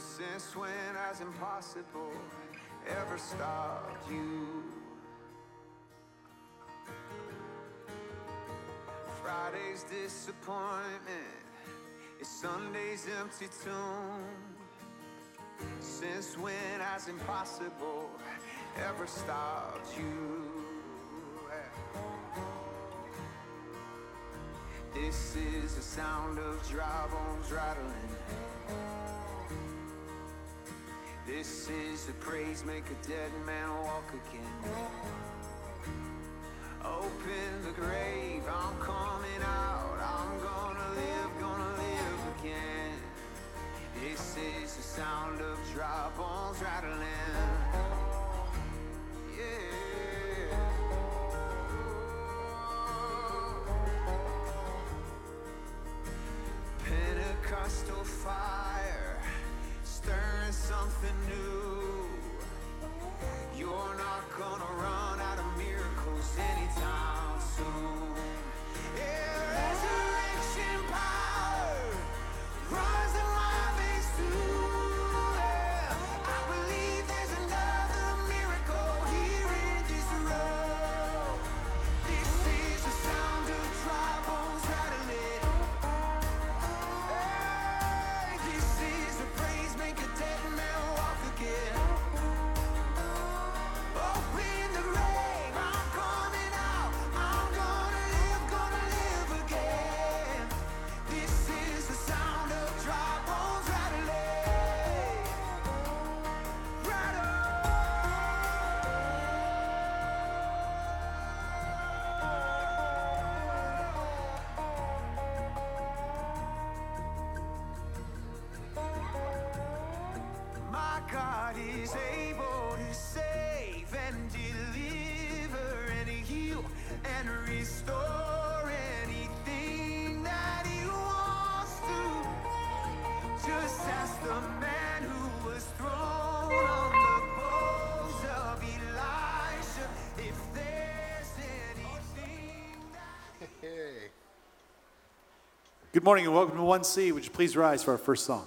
Since when has impossible ever stopped you? Friday's disappointment is Sunday's empty tomb. Since when has impossible ever stopped you? This is the sound of dry bones rattling. This is the praise, make a dead man walk again. Open the grave, I'm coming out. I'm gonna live, gonna live again. This is the sound of dry bones rattling. something new. Good morning and welcome to 1C. Would you please rise for our first song?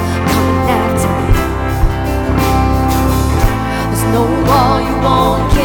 wall you won't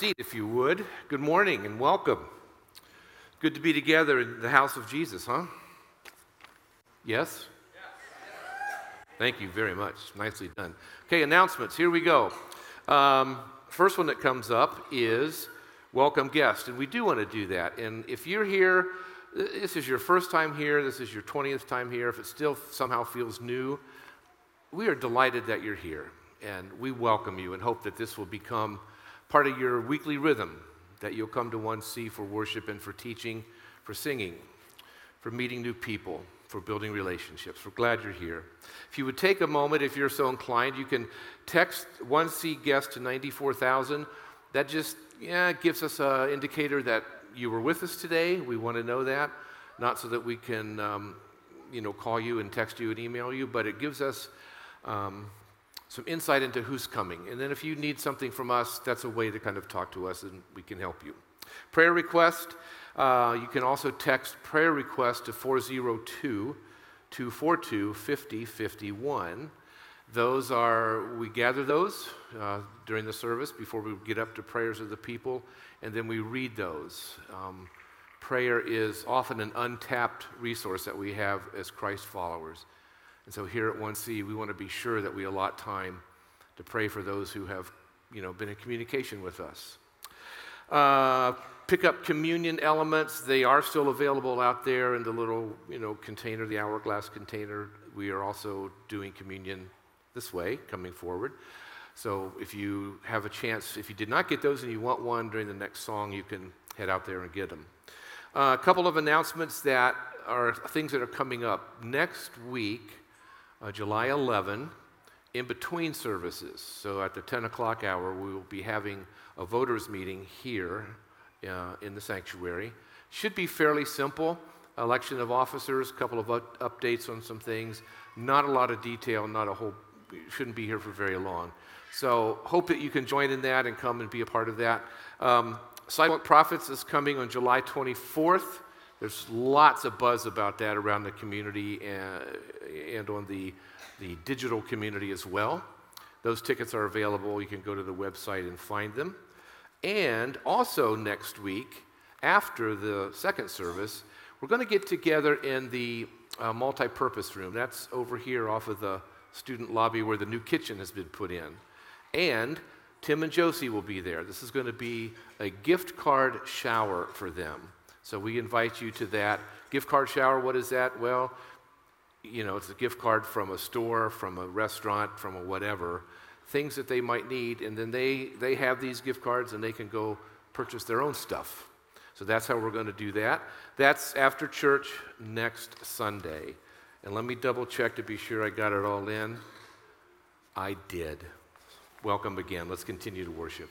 seat if you would. Good morning and welcome. Good to be together in the house of Jesus, huh? Yes? Thank you very much. Nicely done. Okay, announcements. Here we go. Um, first one that comes up is welcome guest, and we do want to do that. And if you're here, this is your first time here, this is your 20th time here, if it still somehow feels new, we are delighted that you're here, and we welcome you and hope that this will become part of your weekly rhythm, that you'll come to 1C for worship and for teaching, for singing, for meeting new people, for building relationships. We're glad you're here. If you would take a moment, if you're so inclined, you can text 1C guest to 94,000. That just yeah, gives us an indicator that you were with us today. We want to know that, not so that we can um, you know, call you and text you and email you, but it gives us um, some insight into who's coming. And then if you need something from us, that's a way to kind of talk to us and we can help you. Prayer request, uh, you can also text prayer request to 402 242 5051. Those are, we gather those uh, during the service before we get up to prayers of the people, and then we read those. Um, prayer is often an untapped resource that we have as Christ followers. And so here at 1C, we want to be sure that we allot time to pray for those who have, you know, been in communication with us. Uh, pick up communion elements. They are still available out there in the little, you know, container, the hourglass container. We are also doing communion this way, coming forward. So if you have a chance, if you did not get those and you want one during the next song, you can head out there and get them. Uh, a couple of announcements that are things that are coming up. Next week, uh, July 11, in between services, so at the 10 o'clock hour, we will be having a voters meeting here uh, in the sanctuary. Should be fairly simple. Election of officers, a couple of up- updates on some things. Not a lot of detail, not a whole, shouldn't be here for very long. So hope that you can join in that and come and be a part of that. Um, Sidewalk Prophets is coming on July 24th. There's lots of buzz about that around the community and, and on the, the digital community as well. Those tickets are available. You can go to the website and find them. And also next week, after the second service, we're going to get together in the uh, multi purpose room. That's over here off of the student lobby where the new kitchen has been put in. And Tim and Josie will be there. This is going to be a gift card shower for them. So we invite you to that. Gift card shower, what is that? Well, you know, it's a gift card from a store, from a restaurant, from a whatever, things that they might need. And then they, they have these gift cards and they can go purchase their own stuff. So that's how we're going to do that. That's after church next Sunday. And let me double check to be sure I got it all in. I did. Welcome again. Let's continue to worship.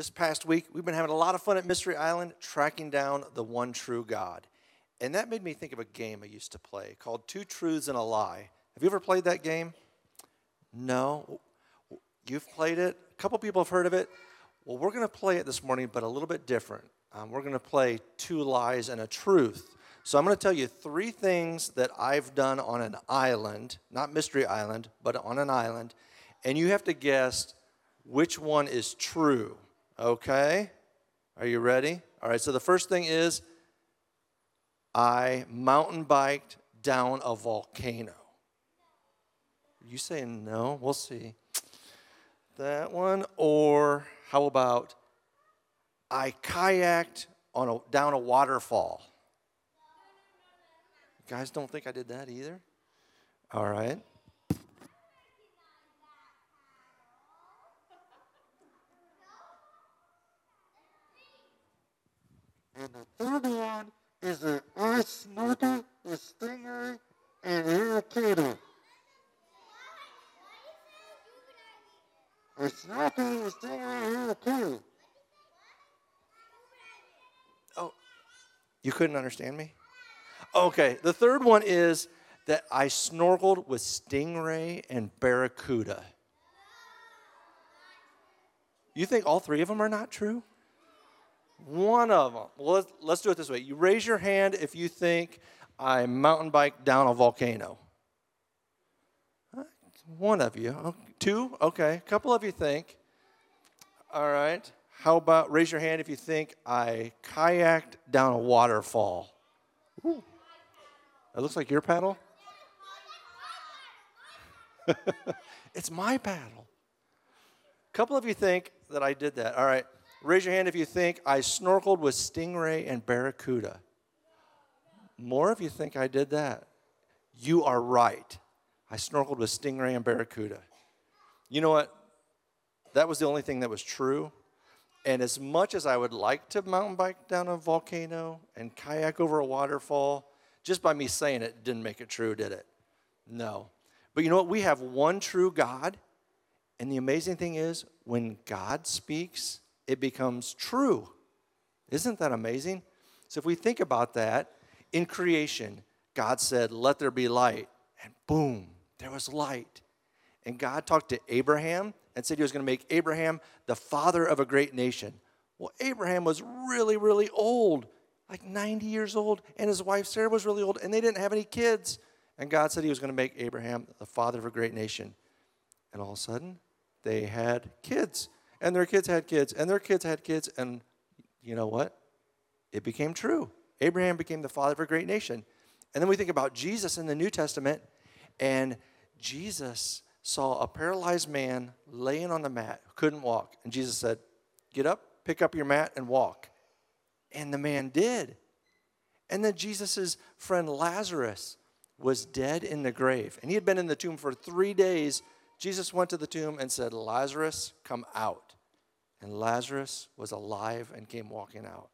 This past week, we've been having a lot of fun at Mystery Island tracking down the one true God. And that made me think of a game I used to play called Two Truths and a Lie. Have you ever played that game? No. You've played it? A couple people have heard of it. Well, we're going to play it this morning, but a little bit different. Um, we're going to play two lies and a truth. So I'm going to tell you three things that I've done on an island, not Mystery Island, but on an island, and you have to guess which one is true. Okay? Are you ready? All right, so the first thing is I mountain biked down a volcano. You saying no? We'll see. That one, or how about I kayaked on a, down a waterfall? You guys don't think I did that either? All right. And the third one is that I snorkel with stingray and irritator. I snorkel with stingray and irritator. Oh, you couldn't understand me? Okay, the third one is that I snorkeled with stingray and barracuda. You think all three of them are not true? One of them. Well, let's, let's do it this way. You raise your hand if you think I mountain bike down a volcano. One of you. Oh, two? Okay. A couple of you think. All right. How about raise your hand if you think I kayaked down a waterfall? Ooh. That looks like your paddle. it's my paddle. A couple of you think that I did that. All right. Raise your hand if you think I snorkeled with stingray and barracuda. More of you think I did that. You are right. I snorkeled with stingray and barracuda. You know what? That was the only thing that was true. And as much as I would like to mountain bike down a volcano and kayak over a waterfall, just by me saying it didn't make it true, did it? No. But you know what? We have one true God. And the amazing thing is, when God speaks, it becomes true. Isn't that amazing? So if we think about that, in creation, God said, Let there be light. And boom, there was light. And God talked to Abraham and said he was going to make Abraham the father of a great nation. Well, Abraham was really, really old, like 90 years old, and his wife Sarah was really old, and they didn't have any kids. And God said he was going to make Abraham the father of a great nation. And all of a sudden, they had kids, and their kids had kids, and their kids had kids, and you know what? It became true. Abraham became the father of a great nation. And then we think about Jesus in the New Testament, and Jesus saw a paralyzed man laying on the mat who couldn't walk. And Jesus said, Get up, pick up your mat, and walk. And the man did. And then Jesus' friend Lazarus was dead in the grave. And he had been in the tomb for three days. Jesus went to the tomb and said, Lazarus, come out. And Lazarus was alive and came walking out.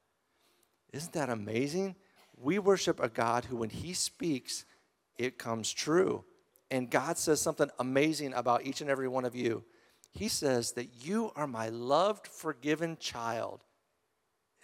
Isn't that amazing? We worship a God who, when he speaks, it comes true. And God says something amazing about each and every one of you. He says that you are my loved, forgiven child.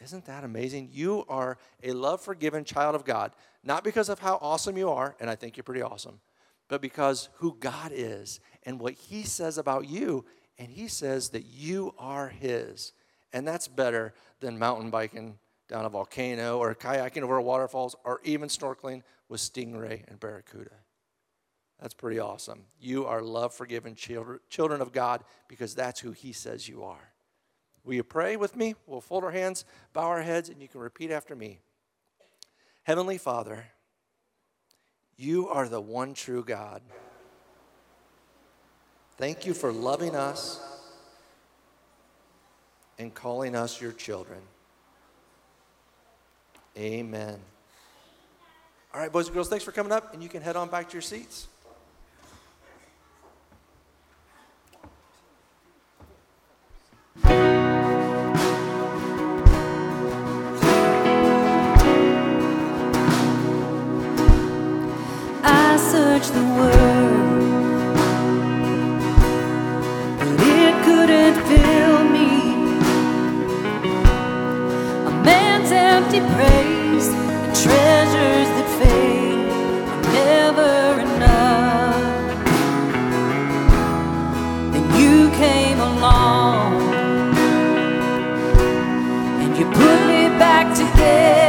Isn't that amazing? You are a love forgiven child of God, not because of how awesome you are, and I think you're pretty awesome, but because who God is and what He says about you. And He says that you are His. And that's better than mountain biking down a volcano or kayaking over waterfalls or even snorkeling with stingray and barracuda. That's pretty awesome. You are love forgiven children, children of God because that's who He says you are. Will you pray with me? We'll fold our hands, bow our heads, and you can repeat after me. Heavenly Father, you are the one true God. Thank you for loving us and calling us your children. Amen. All right, boys and girls, thanks for coming up, and you can head on back to your seats. You put me back together.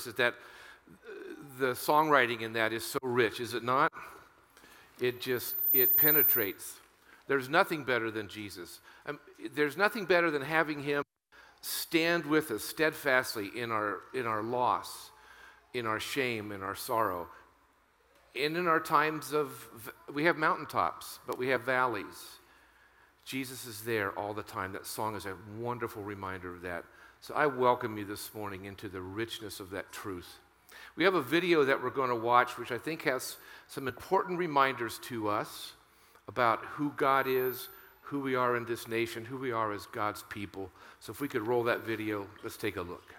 service is that uh, the songwriting in that is so rich, is it not? It just, it penetrates. There's nothing better than Jesus. Um, there's nothing better than having him stand with us steadfastly in our, in our loss, in our shame, in our sorrow, and in our times of, we have mountaintops, but we have valleys. Jesus is there all the time. That song is a wonderful reminder of that. So I welcome you this morning into the richness of that truth. We have a video that we're going to watch, which I think has some important reminders to us about who God is, who we are in this nation, who we are as God's people. So if we could roll that video, let's take a look.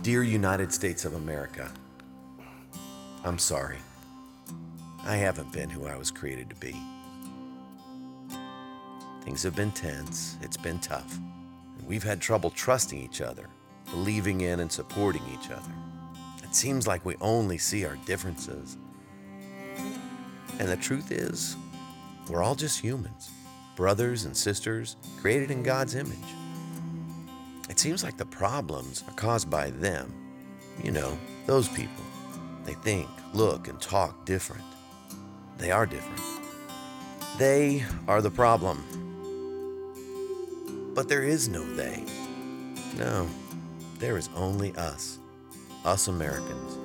Dear United States of America, I'm sorry. I haven't been who I was created to be. Things have been tense, it's been tough we've had trouble trusting each other, believing in and supporting each other. It seems like we only see our differences. And the truth is, we're all just humans, brothers and sisters, created in God's image. It seems like the problems are caused by them. You know, those people. They think, look, and talk different. They are different. They are the problem. But there is no they. No, there is only us, us Americans.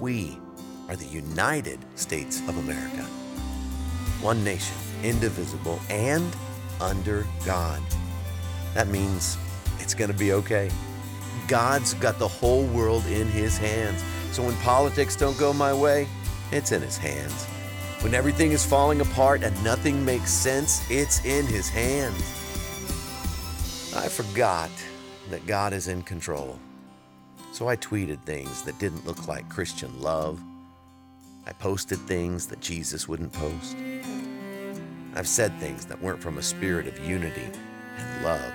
We are the United States of America. One nation, indivisible, and under God. That means it's going to be okay. God's got the whole world in his hands. So when politics don't go my way, it's in his hands. When everything is falling apart and nothing makes sense, it's in his hands. I forgot that God is in control. So I tweeted things that didn't look like Christian love. I posted things that Jesus wouldn't post. I've said things that weren't from a spirit of unity and love.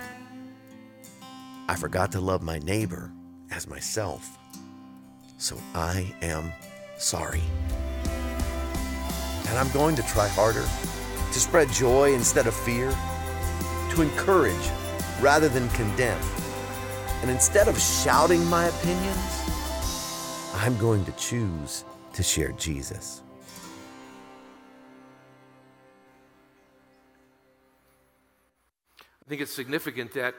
I forgot to love my neighbor as myself. So I am sorry. And I'm going to try harder to spread joy instead of fear, to encourage rather than condemn. And instead of shouting my opinions, I'm going to choose to share Jesus. I think it's significant that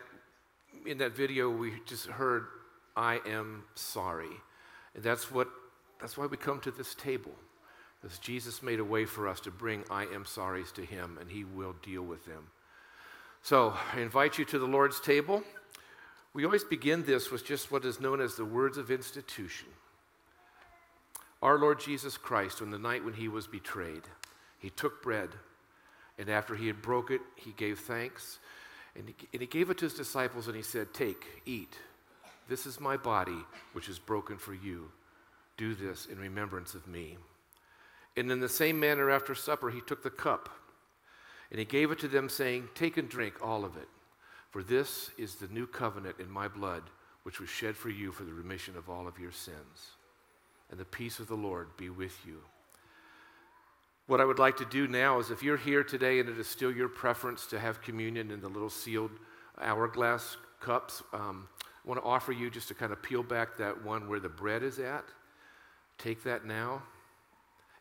in that video we just heard, I am sorry. And that's what that's why we come to this table. Because Jesus made a way for us to bring I am sorries to him and he will deal with them. So I invite you to the Lord's table. We always begin this with just what is known as the words of institution. Our Lord Jesus Christ, on the night when he was betrayed, he took bread, and after he had broke it, he gave thanks, and he, and he gave it to his disciples, and he said, Take, eat. This is my body, which is broken for you. Do this in remembrance of me. And in the same manner, after supper, he took the cup, and he gave it to them, saying, Take and drink all of it, for this is the new covenant in my blood, which was shed for you for the remission of all of your sins. And the peace of the Lord be with you. What I would like to do now is if you're here today and it is still your preference to have communion in the little sealed hourglass cups, um, I want to offer you just to kind of peel back that one where the bread is at. Take that now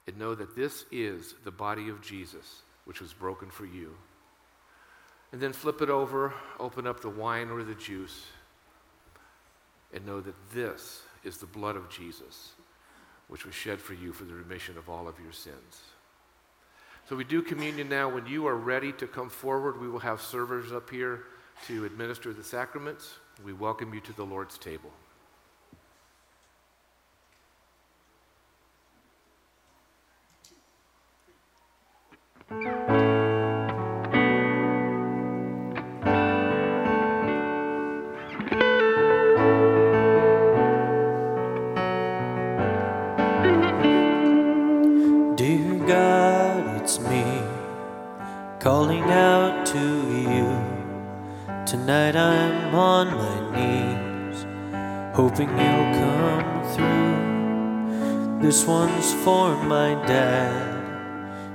and know that this is the body of Jesus, which was broken for you. And then flip it over, open up the wine or the juice, and know that this is the blood of Jesus, which was shed for you for the remission of all of your sins. So we do communion now. When you are ready to come forward, we will have servers up here to administer the sacraments. We welcome you to the Lord's table. Dear God, it's me calling out to you. Tonight I'm on my knees, hoping you'll come through. This one's for my dad.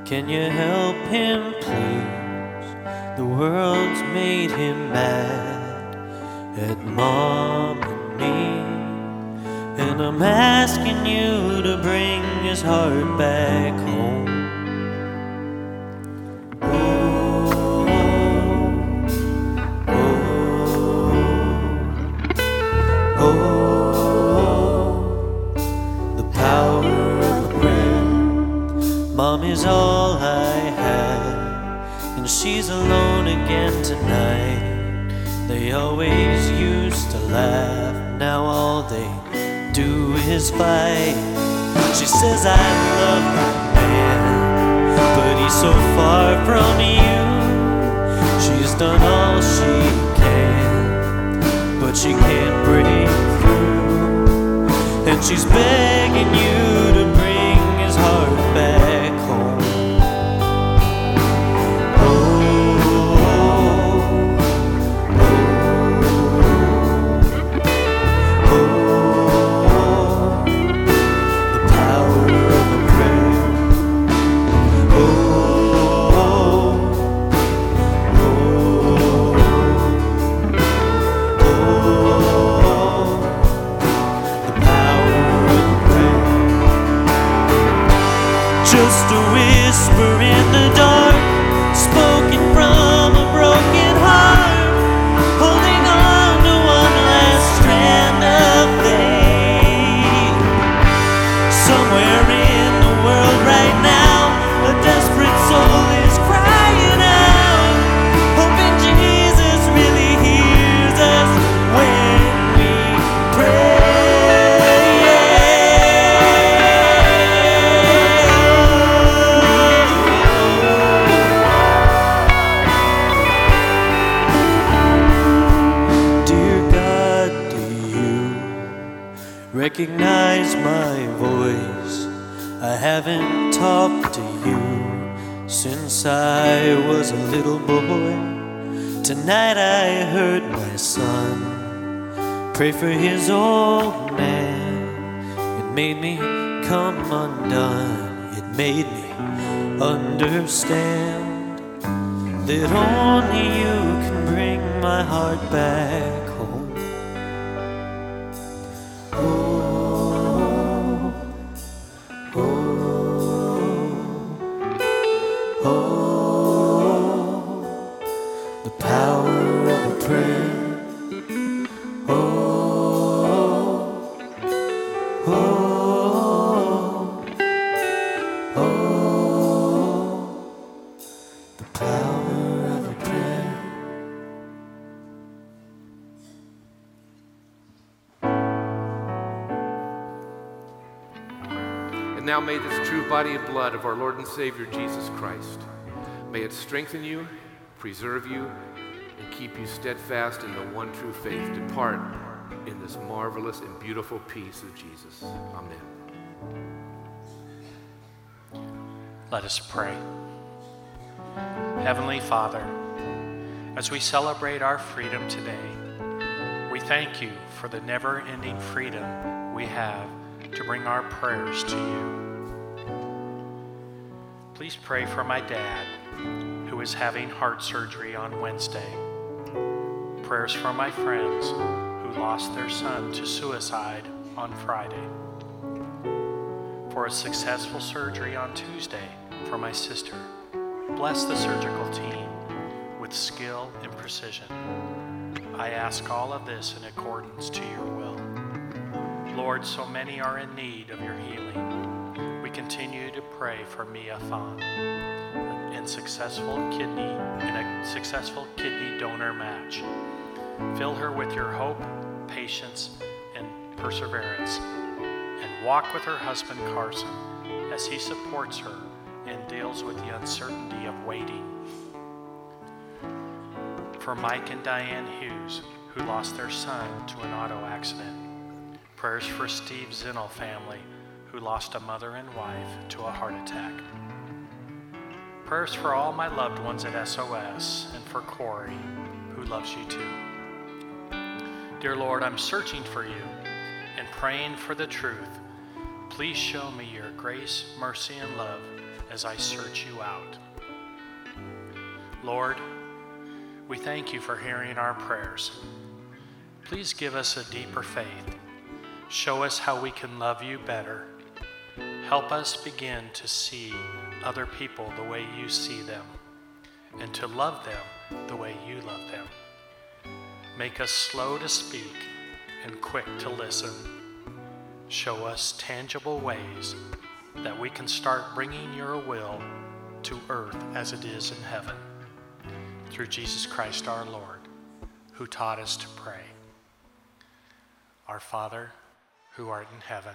Can you help him, please? The world's made him mad at mom and me. And I'm asking you to bring his heart back home. Laugh, now all they do is fight. She says I love her man, but he's so far from you. She's done all she can, but she can't break through. And she's begging you recognize my voice? I haven't talked to you since I was a little boy. Tonight I heard my son pray for his old man. It made me come undone. It made me understand that only you can bring my heart back. Oh, body and blood of our Lord and Savior Jesus Christ, may it strengthen you, preserve you, and keep you steadfast in the one true faith. Depart in this marvelous and beautiful peace of Jesus. Amen. Let us pray. Heavenly Father, as we celebrate our freedom today, we thank you for the never ending freedom we have to bring our prayers to you. Please pray for my dad, who is having heart surgery on Wednesday. Prayers for my friends who lost their son to suicide on Friday. For a successful surgery on Tuesday for my sister. Bless the surgical team with skill and precision. I ask all of this in accordance to your will. Lord, so many are in need of your healing. Continue to pray for Mia Fan and successful kidney in a successful kidney donor match. Fill her with your hope, patience, and perseverance, and walk with her husband Carson as he supports her and deals with the uncertainty of waiting. For Mike and Diane Hughes, who lost their son to an auto accident. Prayers for Steve Zinnel family, who lost a mother and wife to a heart attack. Prayers for all my loved ones at SOS and for Corey, who loves you too. Dear Lord, I'm searching for you and praying for the truth. Please show me your grace, mercy, and love as I search you out. Lord, we thank you for hearing our prayers. Please give us a deeper faith. Show us how we can love you better. Help us begin to see other people the way you see them and to love them the way you love them. Make us slow to speak and quick to listen. Show us tangible ways that we can start bringing your will to earth as it is in heaven. Through Jesus Christ our Lord, who taught us to pray. Our Father, who art in heaven,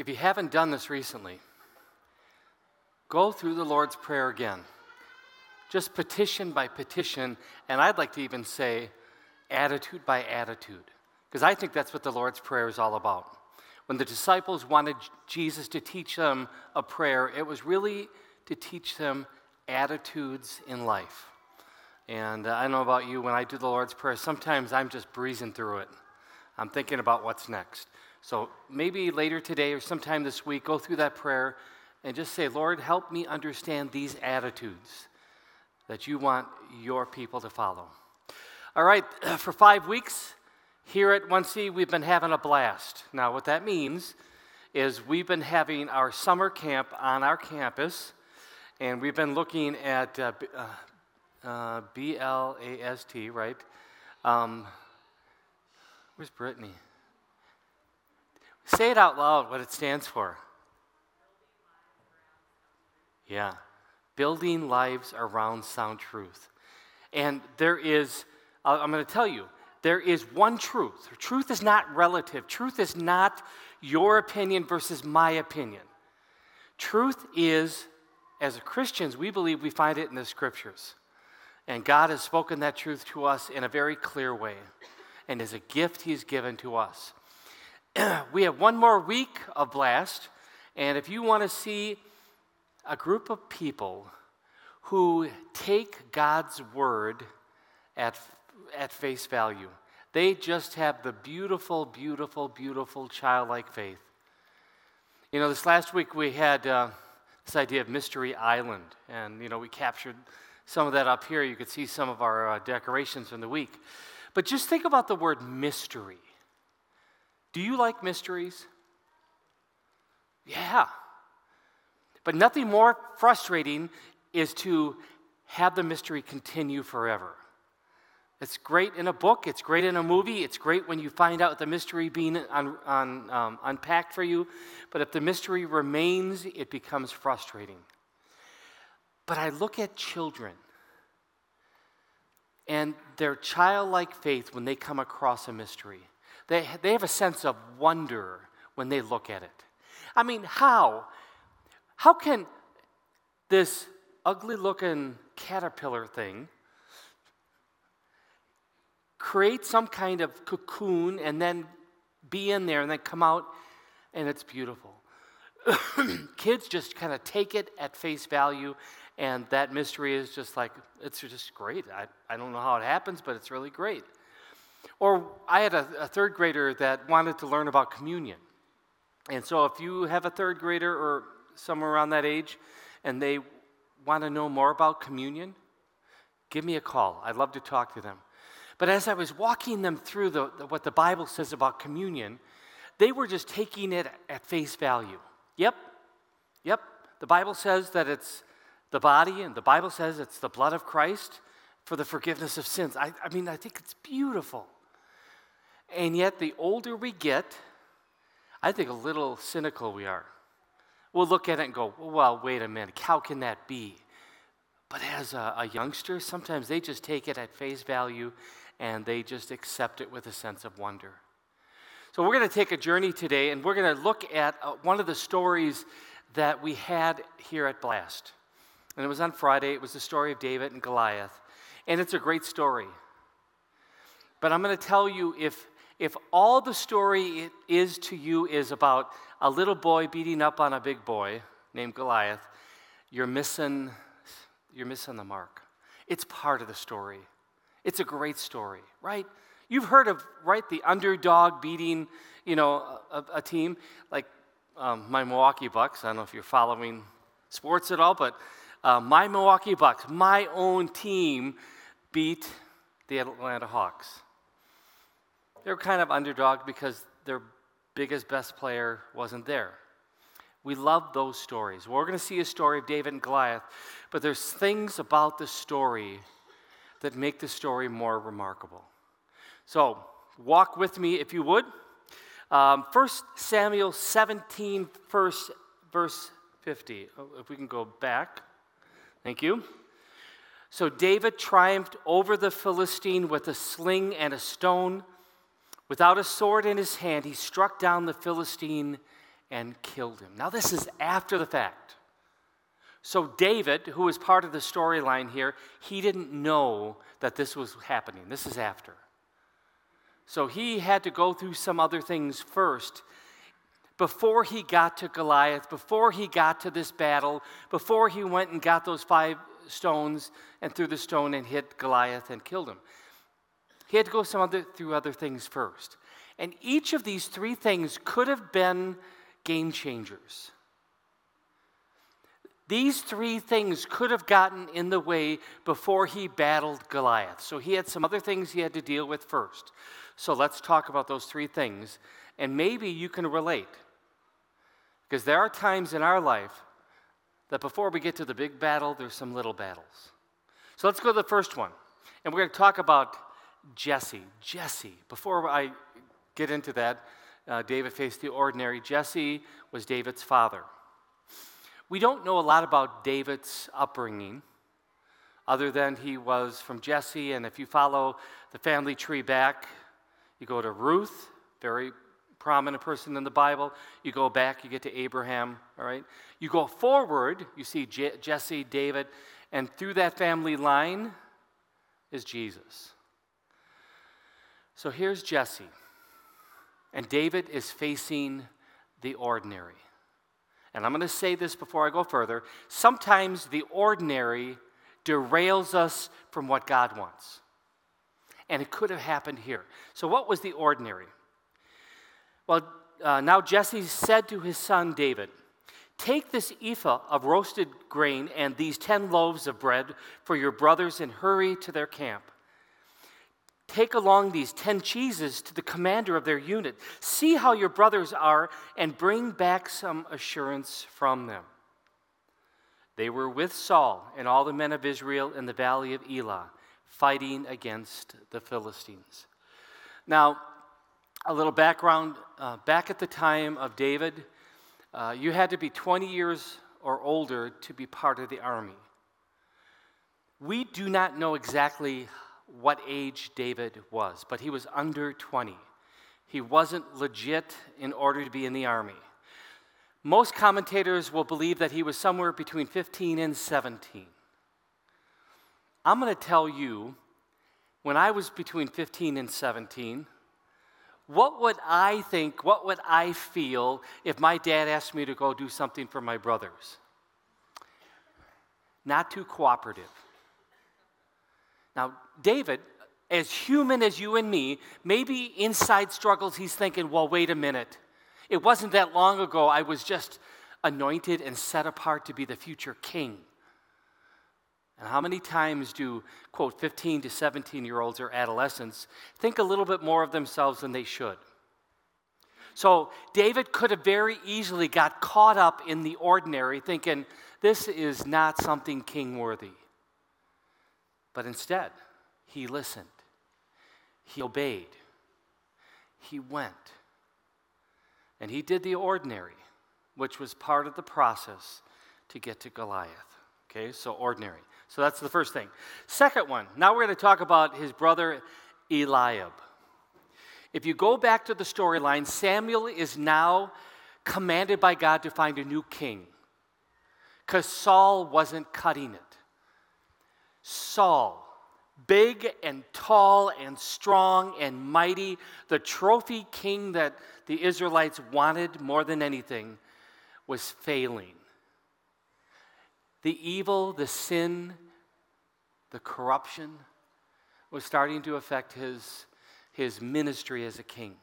If you haven't done this recently, go through the Lord's Prayer again. Just petition by petition, and I'd like to even say attitude by attitude, because I think that's what the Lord's Prayer is all about. When the disciples wanted Jesus to teach them a prayer, it was really to teach them attitudes in life. And uh, I know about you, when I do the Lord's Prayer, sometimes I'm just breezing through it. I'm thinking about what's next. So maybe later today or sometime this week, go through that prayer and just say, Lord, help me understand these attitudes that you want your people to follow. All right, for five weeks here at 1C, we've been having a blast. Now, what that means is we've been having our summer camp on our campus, and we've been looking at uh, uh, uh, BLAST, right? Um, where's Brittany? Say it out loud what it stands for. Yeah. Building lives around sound truth. And there is, I'm going to tell you, there is one truth. Truth is not relative. Truth is not your opinion versus my opinion. Truth is, as Christians, we believe we find it in the scriptures. And God has spoken that truth to us in a very clear way. And as a gift, He's given to us. we have one more week of Blast. And if you want to see a group of people who take God's word at, at face value. They just have the beautiful, beautiful, beautiful childlike faith. You know, this last week we had uh, this idea of Mystery Island, and, you know, we captured some of that up here. You could see some of our uh, decorations from the week. But just think about the word mystery. Do you like mysteries? Yeah. But nothing more frustrating is to have the mystery continue forever. It's great in a book, it's great in a movie, it's great when you find out the mystery being un, un, um, unpacked for you. But if the mystery remains, it becomes frustrating. But I look at children and their childlike faith when they come across a mystery. They, they have a sense of wonder when they look at it. I mean, how? How can this ugly looking caterpillar thing create some kind of cocoon and then be in there and then come out and it's beautiful? Kids just kind of take it at face value, and that mystery is just like, it's just great. I, I don't know how it happens, but it's really great. Or I had a, a third grader that wanted to learn about communion. And so if you have a third grader or somewhere around that age and they want to know more about communion, give me a call. I'd love to talk to them. But as I was walking them through the, the, what the Bible says about communion, they were just taking it at face value. Yep, yep. The Bible says that it's the body, and the Bible says it's the blood of Christ for the forgiveness of sins. I, I mean, I think it's beautiful. And yet, the older we get, I think a little cynical we are. We'll look at it and go, well, wait a minute, how can that be? But as a, a, youngster, sometimes they just take it at face value and they just accept it with a sense of wonder. So, we're going to take a journey today and we're going to look at uh, one of the stories that we had here at Blast. And it was on Friday, it was the story of David and Goliath. And it's a great story. But I'm going to tell you if, if all the story is to you is about a little boy beating up on a big boy named Goliath, you're missing, you're missing the mark. It's part of the story. It's a great story, right? You've heard of, right, the underdog beating, you know, a, a team like um, my Milwaukee Bucks. I don't know if you're following sports at all, but uh, my Milwaukee Bucks, my own team, beat the Atlanta Hawks. They were kind of underdog because their biggest, best player wasn't there. We love those stories. We're going to see a story of David and Goliath, but there's things about the story that make the story more remarkable. So, walk with me if you would. Um, 1 Samuel 17, verse, verse 50. Oh, if we can go back. Thank you. So David triumphed over the Philistine with a sling and a stone. Without a sword in his hand, he struck down the Philistine and killed him. Now, this is after the fact. So, David, who is part of the storyline here, he didn't know that this was happening. This is after. So, he had to go through some other things first before he got to Goliath, before he got to this battle, before he went and got those five stones and threw the stone and hit Goliath and killed him. He had to go some other, through other things first. And each of these three things could have been game changers. These three things could have gotten in the way before he battled Goliath. So he had some other things he had to deal with first. So let's talk about those three things, and maybe you can relate. Because there are times in our life that before we get to the big battle, there's some little battles. So let's go to the first one. And we're going to talk about Jesse. Jesse. Before I get into that, uh, David faced the ordinary. Jesse was David's father. We don't know a lot about David's upbringing, other than he was from Jesse. And if you follow the family tree back, you go to Ruth, very prominent person in the Bible. You go back, you get to Abraham, all right? You go forward, you see Je- Jesse, David, and through that family line is Jesus. So here's Jesse. And David is facing the ordinary. And I'm going to say this before I go further. Sometimes the ordinary derails us from what God wants. And it could have happened here. So, what was the ordinary? Well, uh, now Jesse said to his son David, Take this ephah of roasted grain and these ten loaves of bread for your brothers and hurry to their camp. Take along these ten cheeses to the commander of their unit. See how your brothers are and bring back some assurance from them. They were with Saul and all the men of Israel in the valley of Elah, fighting against the Philistines. Now, a little background uh, back at the time of David, uh, you had to be 20 years or older to be part of the army. We do not know exactly what age David was, but he was under 20. He wasn't legit in order to be in the army. Most commentators will believe that he was somewhere between 15 and 17. I'm going to tell you, when I was between 15 and 17, what would I think, what would I feel if my dad asked me to go do something for my brothers? Not too cooperative. Now, David, as human as you and me, maybe inside struggles, he's thinking, well, wait a minute. It wasn't that long ago I was just anointed and set apart to be the future king. And how many times do, quote, 15 to 17 year olds or adolescents think a little bit more of themselves than they should? So David could have very easily got caught up in the ordinary, thinking, this is not something king worthy. But instead, he listened, he obeyed, he went, and he did the ordinary, which was part of the process to get to Goliath. Okay, so ordinary. So that's the first thing. Second one, now we're going to talk about his brother Eliab. If you go back to the storyline, Samuel is now commanded by God to find a new king because Saul wasn't cutting it. Saul, big and tall and strong and mighty, the trophy king that the Israelites wanted more than anything, was failing. The evil, the sin, the corruption was starting to affect his, his ministry as a king.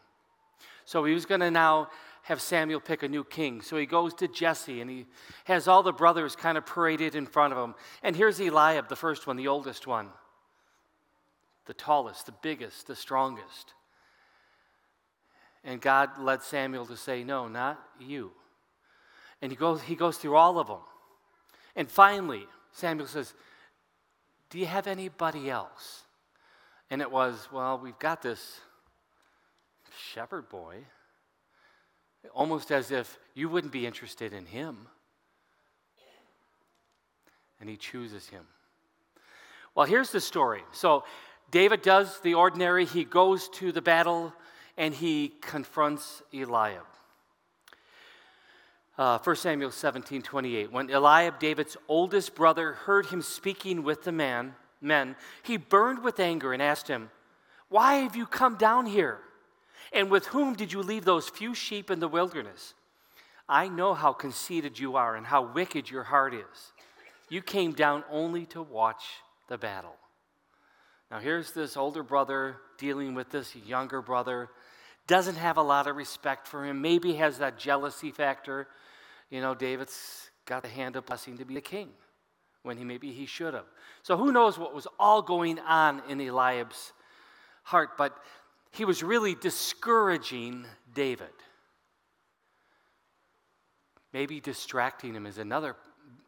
So he was going to now have Samuel pick a new king. So he goes to Jesse and he has all the brothers kind of paraded in front of him. And here's Eliab, the first one, the oldest one, the tallest, the biggest, the strongest. And God led Samuel to say, No, not you. And he goes, he goes through all of them. And finally, Samuel says, Do you have anybody else? And it was, Well, we've got this shepherd boy. Almost as if you wouldn't be interested in him. And he chooses him. Well, here's the story. So, David does the ordinary. He goes to the battle and he confronts Eliab. Uh, 1 Samuel 17, 28. When Eliab, David's oldest brother, heard him speaking with the man, men, he burned with anger and asked him, Why have you come down here? And with whom did you leave those few sheep in the wilderness? I know how conceited you are and how wicked your heart is. You came down only to watch the battle. Now, here's this older brother dealing with this younger brother, doesn't have a lot of respect for him, maybe has that jealousy factor. You know, David's got the hand of blessing to be the king when he maybe he should have. So, who knows what was all going on in Eliab's heart, but he was really discouraging David. Maybe distracting him is another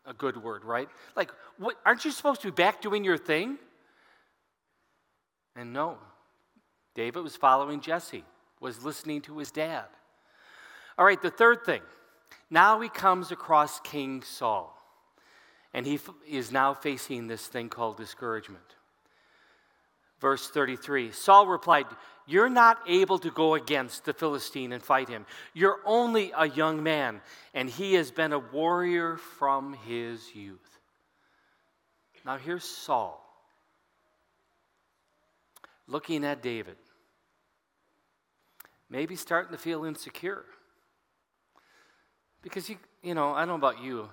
a good word, right? Like, what, aren't you supposed to be back doing your thing? And no, David was following Jesse, was listening to his dad. All right, the third thing. Now he comes across King Saul, and he f- is now facing this thing called discouragement. Verse 33 Saul replied, You're not able to go against the Philistine and fight him. You're only a young man, and he has been a warrior from his youth. Now here's Saul looking at David, maybe starting to feel insecure. Because, you, you know, I don't know about you.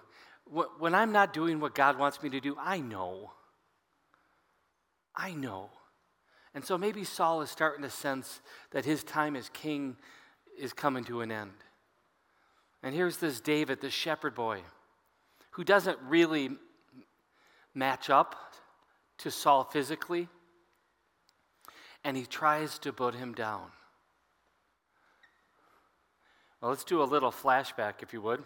When I'm not doing what God wants me to do, I know. I know. And so maybe Saul is starting to sense that his time as king is coming to an end. And here's this David, this shepherd boy, who doesn't really match up to Saul physically, and he tries to put him down. Well, let's do a little flashback, if you would.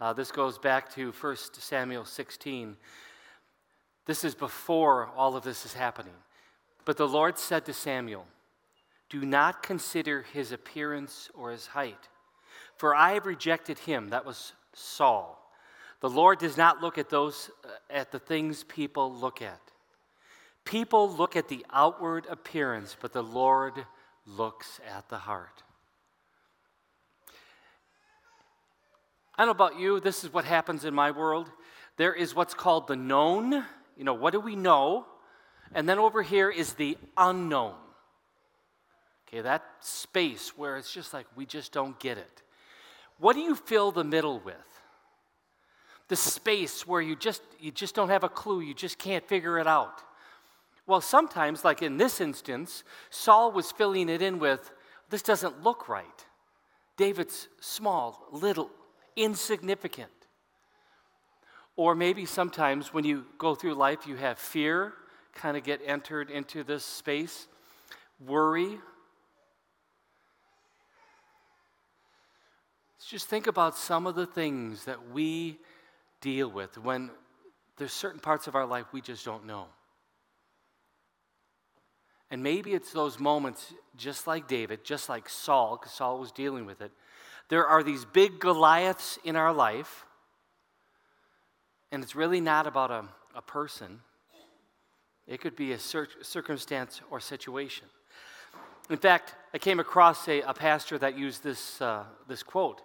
Uh, this goes back to 1 Samuel 16. This is before all of this is happening. But the Lord said to Samuel, Do not consider his appearance or his height, for I have rejected him. That was Saul. The Lord does not look at those uh, at the things people look at. People look at the outward appearance, but the Lord looks at the heart. I don't know about you, this is what happens in my world. There is what's called the known. You know, what do we know? And then over here is the unknown. Okay, that space where it's just like we just don't get it. What do you fill the middle with? The space where you just you just don't have a clue, you just can't figure it out. Well, sometimes like in this instance, Saul was filling it in with this doesn't look right. David's small, little, insignificant. Or maybe sometimes when you go through life, you have fear kind of get entered into this space, worry. Let's just think about some of the things that we deal with when there's certain parts of our life we just don't know. And maybe it's those moments, just like David, just like Saul, because Saul was dealing with it. There are these big Goliaths in our life, and it's really not about a, a person, it could be a cir- circumstance or situation. In fact, I came across a, a pastor that used this, uh, this quote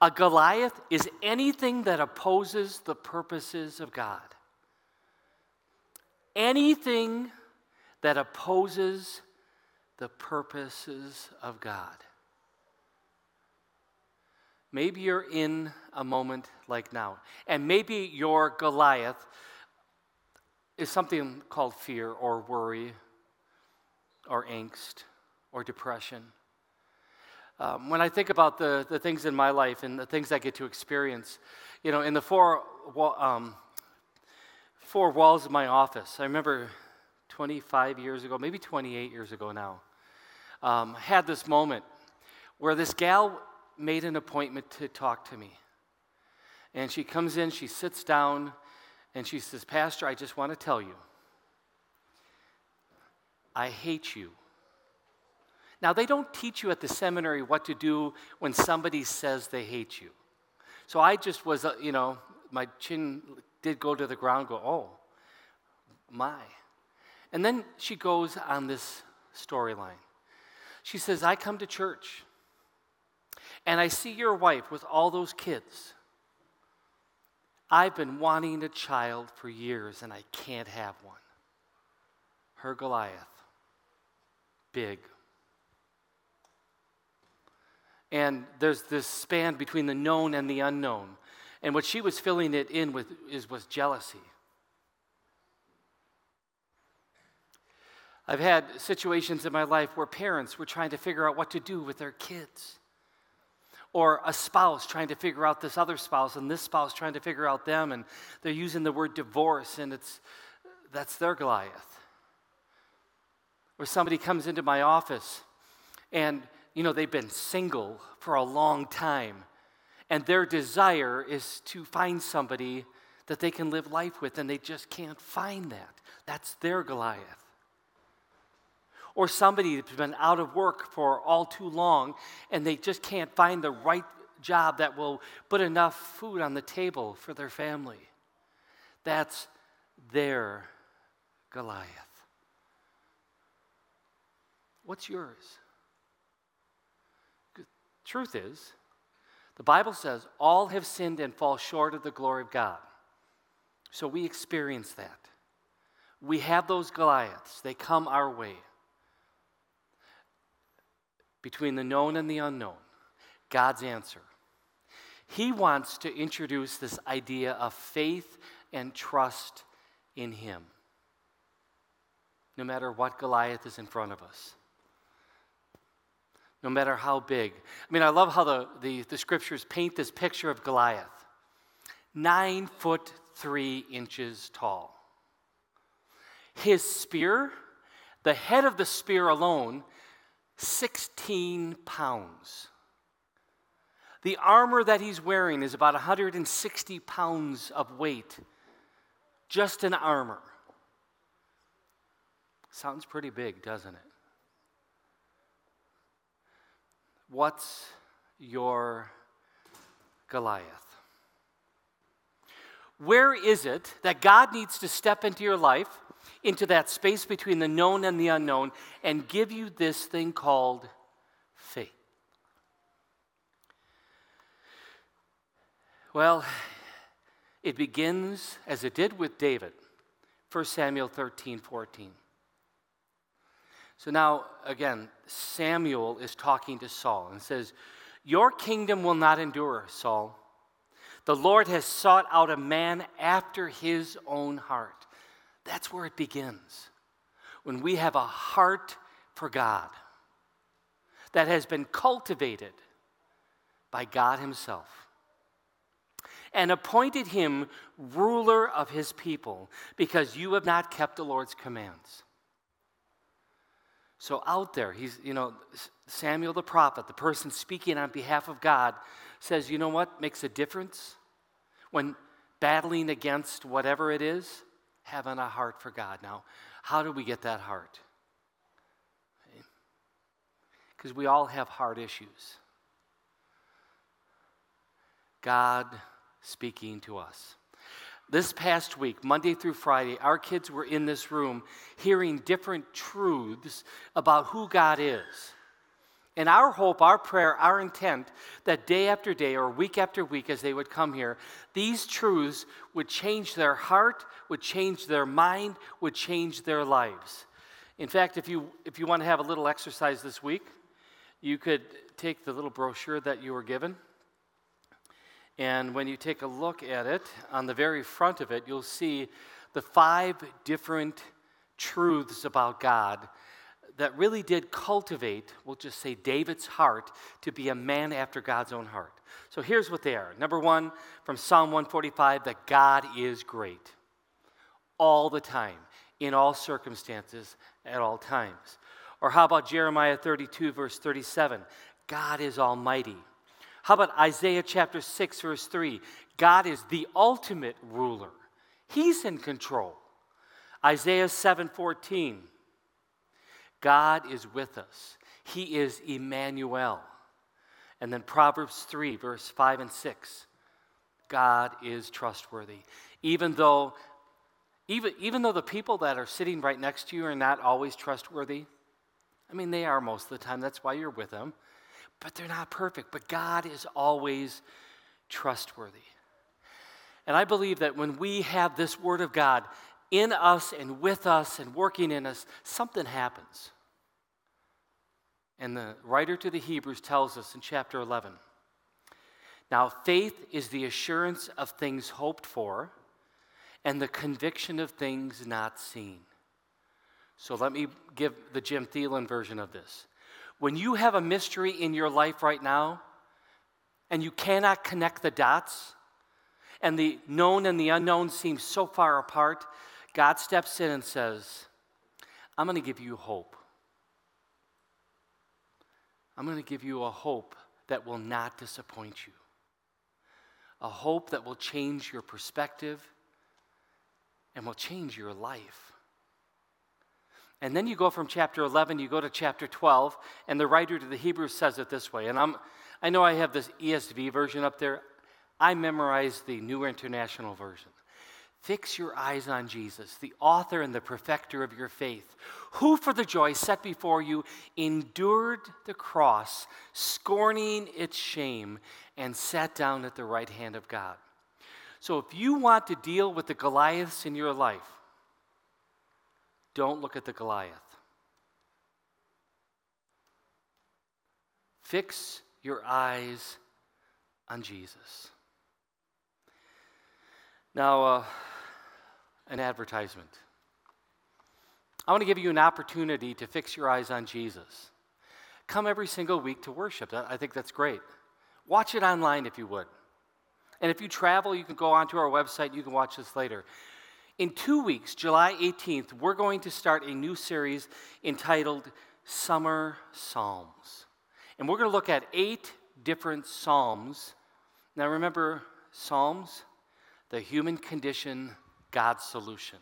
A Goliath is anything that opposes the purposes of God. Anything that opposes the purposes of God. Maybe you're in a moment like now, and maybe your Goliath is something called fear or worry or angst or depression. Um, when I think about the, the things in my life and the things I get to experience, you know, in the four, um, four walls of my office, I remember 25 years ago, maybe 28 years ago now, um, had this moment where this gal made an appointment to talk to me. And she comes in, she sits down, and she says, Pastor, I just want to tell you, I hate you. Now, they don't teach you at the seminary what to do when somebody says they hate you. So I just was, uh, you know, my chin did go to the ground, go, oh, my. And then she goes on this storyline. She says, I come to church and I see your wife with all those kids. I've been wanting a child for years and I can't have one. Her Goliath. Big. And there's this span between the known and the unknown. And what she was filling it in with is was jealousy. I've had situations in my life where parents were trying to figure out what to do with their kids. Or a spouse trying to figure out this other spouse, and this spouse trying to figure out them, and they're using the word divorce, and it's that's their Goliath. Or somebody comes into my office and you know they've been single for a long time and their desire is to find somebody that they can live life with and they just can't find that that's their goliath or somebody that's been out of work for all too long and they just can't find the right job that will put enough food on the table for their family that's their goliath what's yours Truth is, the Bible says all have sinned and fall short of the glory of God. So we experience that. We have those Goliaths, they come our way. Between the known and the unknown, God's answer. He wants to introduce this idea of faith and trust in Him, no matter what Goliath is in front of us no matter how big. I mean, I love how the, the, the scriptures paint this picture of Goliath nine foot three inches tall. His spear, the head of the spear alone, 16 pounds. The armor that he's wearing is about 160 pounds of weight, just in armor. Sounds pretty big, doesn't it? What's your Goliath? Where is it that God needs to step into your life, into that space between the known and the unknown, and give you this thing called faith? Well, it begins as it did with David, 1 Samuel 13 14. So now, again, Samuel is talking to Saul and says, Your kingdom will not endure, Saul. The Lord has sought out a man after his own heart. That's where it begins. When we have a heart for God that has been cultivated by God Himself and appointed him ruler of his people because you have not kept the Lord's commands. So out there, he's, you know, Samuel the prophet, the person speaking on behalf of God, says, you know what makes a difference when battling against whatever it is? Having a heart for God. Now, how do we get that heart? Because we all have heart issues. God speaking to us. This past week, Monday through Friday, our kids were in this room hearing different truths about who God is. And our hope, our prayer, our intent that day after day or week after week as they would come here, these truths would change their heart, would change their mind, would change their lives. In fact, if you, if you want to have a little exercise this week, you could take the little brochure that you were given and when you take a look at it, on the very front of it, you'll see the five different truths about God that really did cultivate, we'll just say, David's heart to be a man after God's own heart. So here's what they are. Number one, from Psalm 145, that God is great all the time, in all circumstances, at all times. Or how about Jeremiah 32, verse 37? God is almighty. How about Isaiah chapter 6, verse 3? God is the ultimate ruler, He's in control. Isaiah 7 14. God is with us. He is Emmanuel. And then Proverbs 3, verse 5 and 6. God is trustworthy. Even though, even, even though the people that are sitting right next to you are not always trustworthy, I mean, they are most of the time. That's why you're with them. But they're not perfect. But God is always trustworthy. And I believe that when we have this Word of God in us and with us and working in us, something happens. And the writer to the Hebrews tells us in chapter 11 Now, faith is the assurance of things hoped for and the conviction of things not seen. So let me give the Jim Thielen version of this. When you have a mystery in your life right now and you cannot connect the dots, and the known and the unknown seem so far apart, God steps in and says, I'm going to give you hope. I'm going to give you a hope that will not disappoint you, a hope that will change your perspective and will change your life. And then you go from chapter 11, you go to chapter 12, and the writer to the Hebrews says it this way. And I'm, I know I have this ESV version up there. I memorized the New International Version. Fix your eyes on Jesus, the author and the perfecter of your faith, who for the joy set before you endured the cross, scorning its shame, and sat down at the right hand of God. So if you want to deal with the Goliaths in your life, don't look at the Goliath. Fix your eyes on Jesus. Now, uh, an advertisement. I want to give you an opportunity to fix your eyes on Jesus. Come every single week to worship. I think that's great. Watch it online if you would. And if you travel, you can go onto our website. You can watch this later. In two weeks, July 18th, we're going to start a new series entitled Summer Psalms. And we're going to look at eight different Psalms. Now, remember, Psalms, the human condition, God's solution.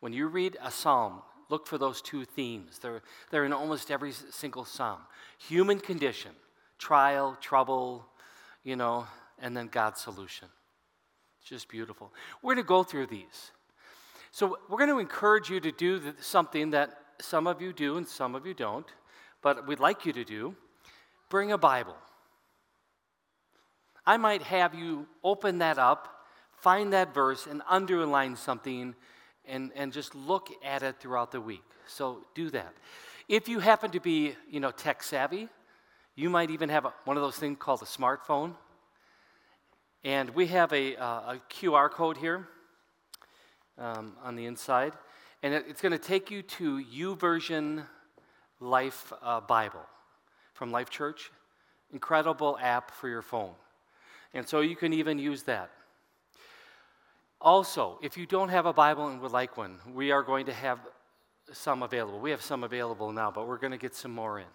When you read a psalm, look for those two themes. They're, they're in almost every single psalm human condition, trial, trouble, you know, and then God's solution. It's just beautiful. We're going to go through these. So, we're going to encourage you to do something that some of you do and some of you don't, but we'd like you to do bring a Bible. I might have you open that up find that verse and underline something and, and just look at it throughout the week. So do that. If you happen to be, you know, tech savvy, you might even have a, one of those things called a smartphone. And we have a, uh, a QR code here um, on the inside. And it, it's going to take you to YouVersion Life uh, Bible from Life Church. Incredible app for your phone. And so you can even use that. Also, if you don't have a Bible and would like one, we are going to have some available. We have some available now, but we're going to get some more in.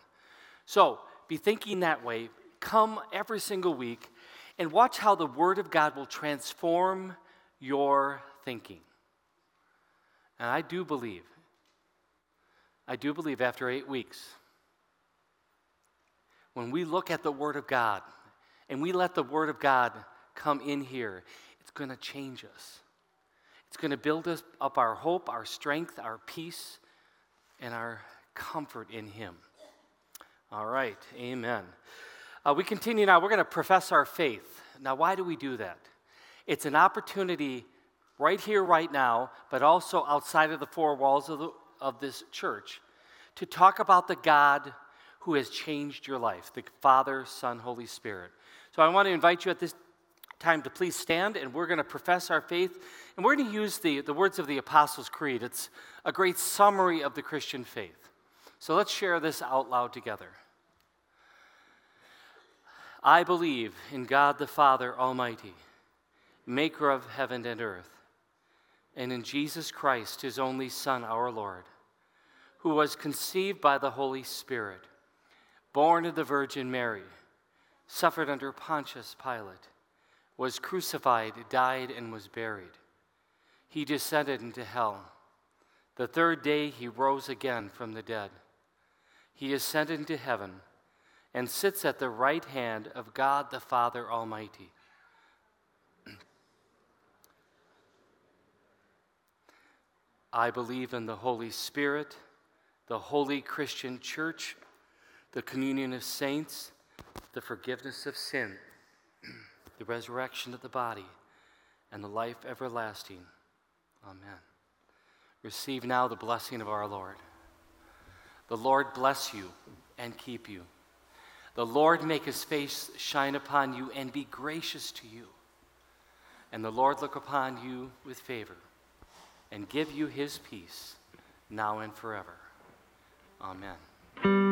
So be thinking that way. Come every single week and watch how the Word of God will transform your thinking. And I do believe, I do believe after eight weeks, when we look at the Word of God and we let the Word of God come in here, it's going to change us. It's going to build us up our hope, our strength, our peace, and our comfort in Him. All right, amen. Uh, we continue now. We're going to profess our faith. Now, why do we do that? It's an opportunity right here, right now, but also outside of the four walls of, the, of this church to talk about the God who has changed your life the Father, Son, Holy Spirit. So I want to invite you at this time to please stand and we're going to profess our faith. And we're going to use the, the words of the Apostles' Creed. It's a great summary of the Christian faith. So let's share this out loud together. I believe in God the Father Almighty, maker of heaven and earth, and in Jesus Christ, his only Son, our Lord, who was conceived by the Holy Spirit, born of the Virgin Mary, suffered under Pontius Pilate was crucified, died, and was buried. He descended into hell. The third day he rose again from the dead. He ascended into heaven and sits at the right hand of God the Father Almighty. I believe in the Holy Spirit, the holy Christian church, the communion of saints, the forgiveness of sin. the resurrection of the body, and the life everlasting. Amen. Receive now the blessing of our Lord. The Lord bless you and keep you. The Lord make his face shine upon you and be gracious to you. And the Lord look upon you with favor and give you his peace now and forever. Amen.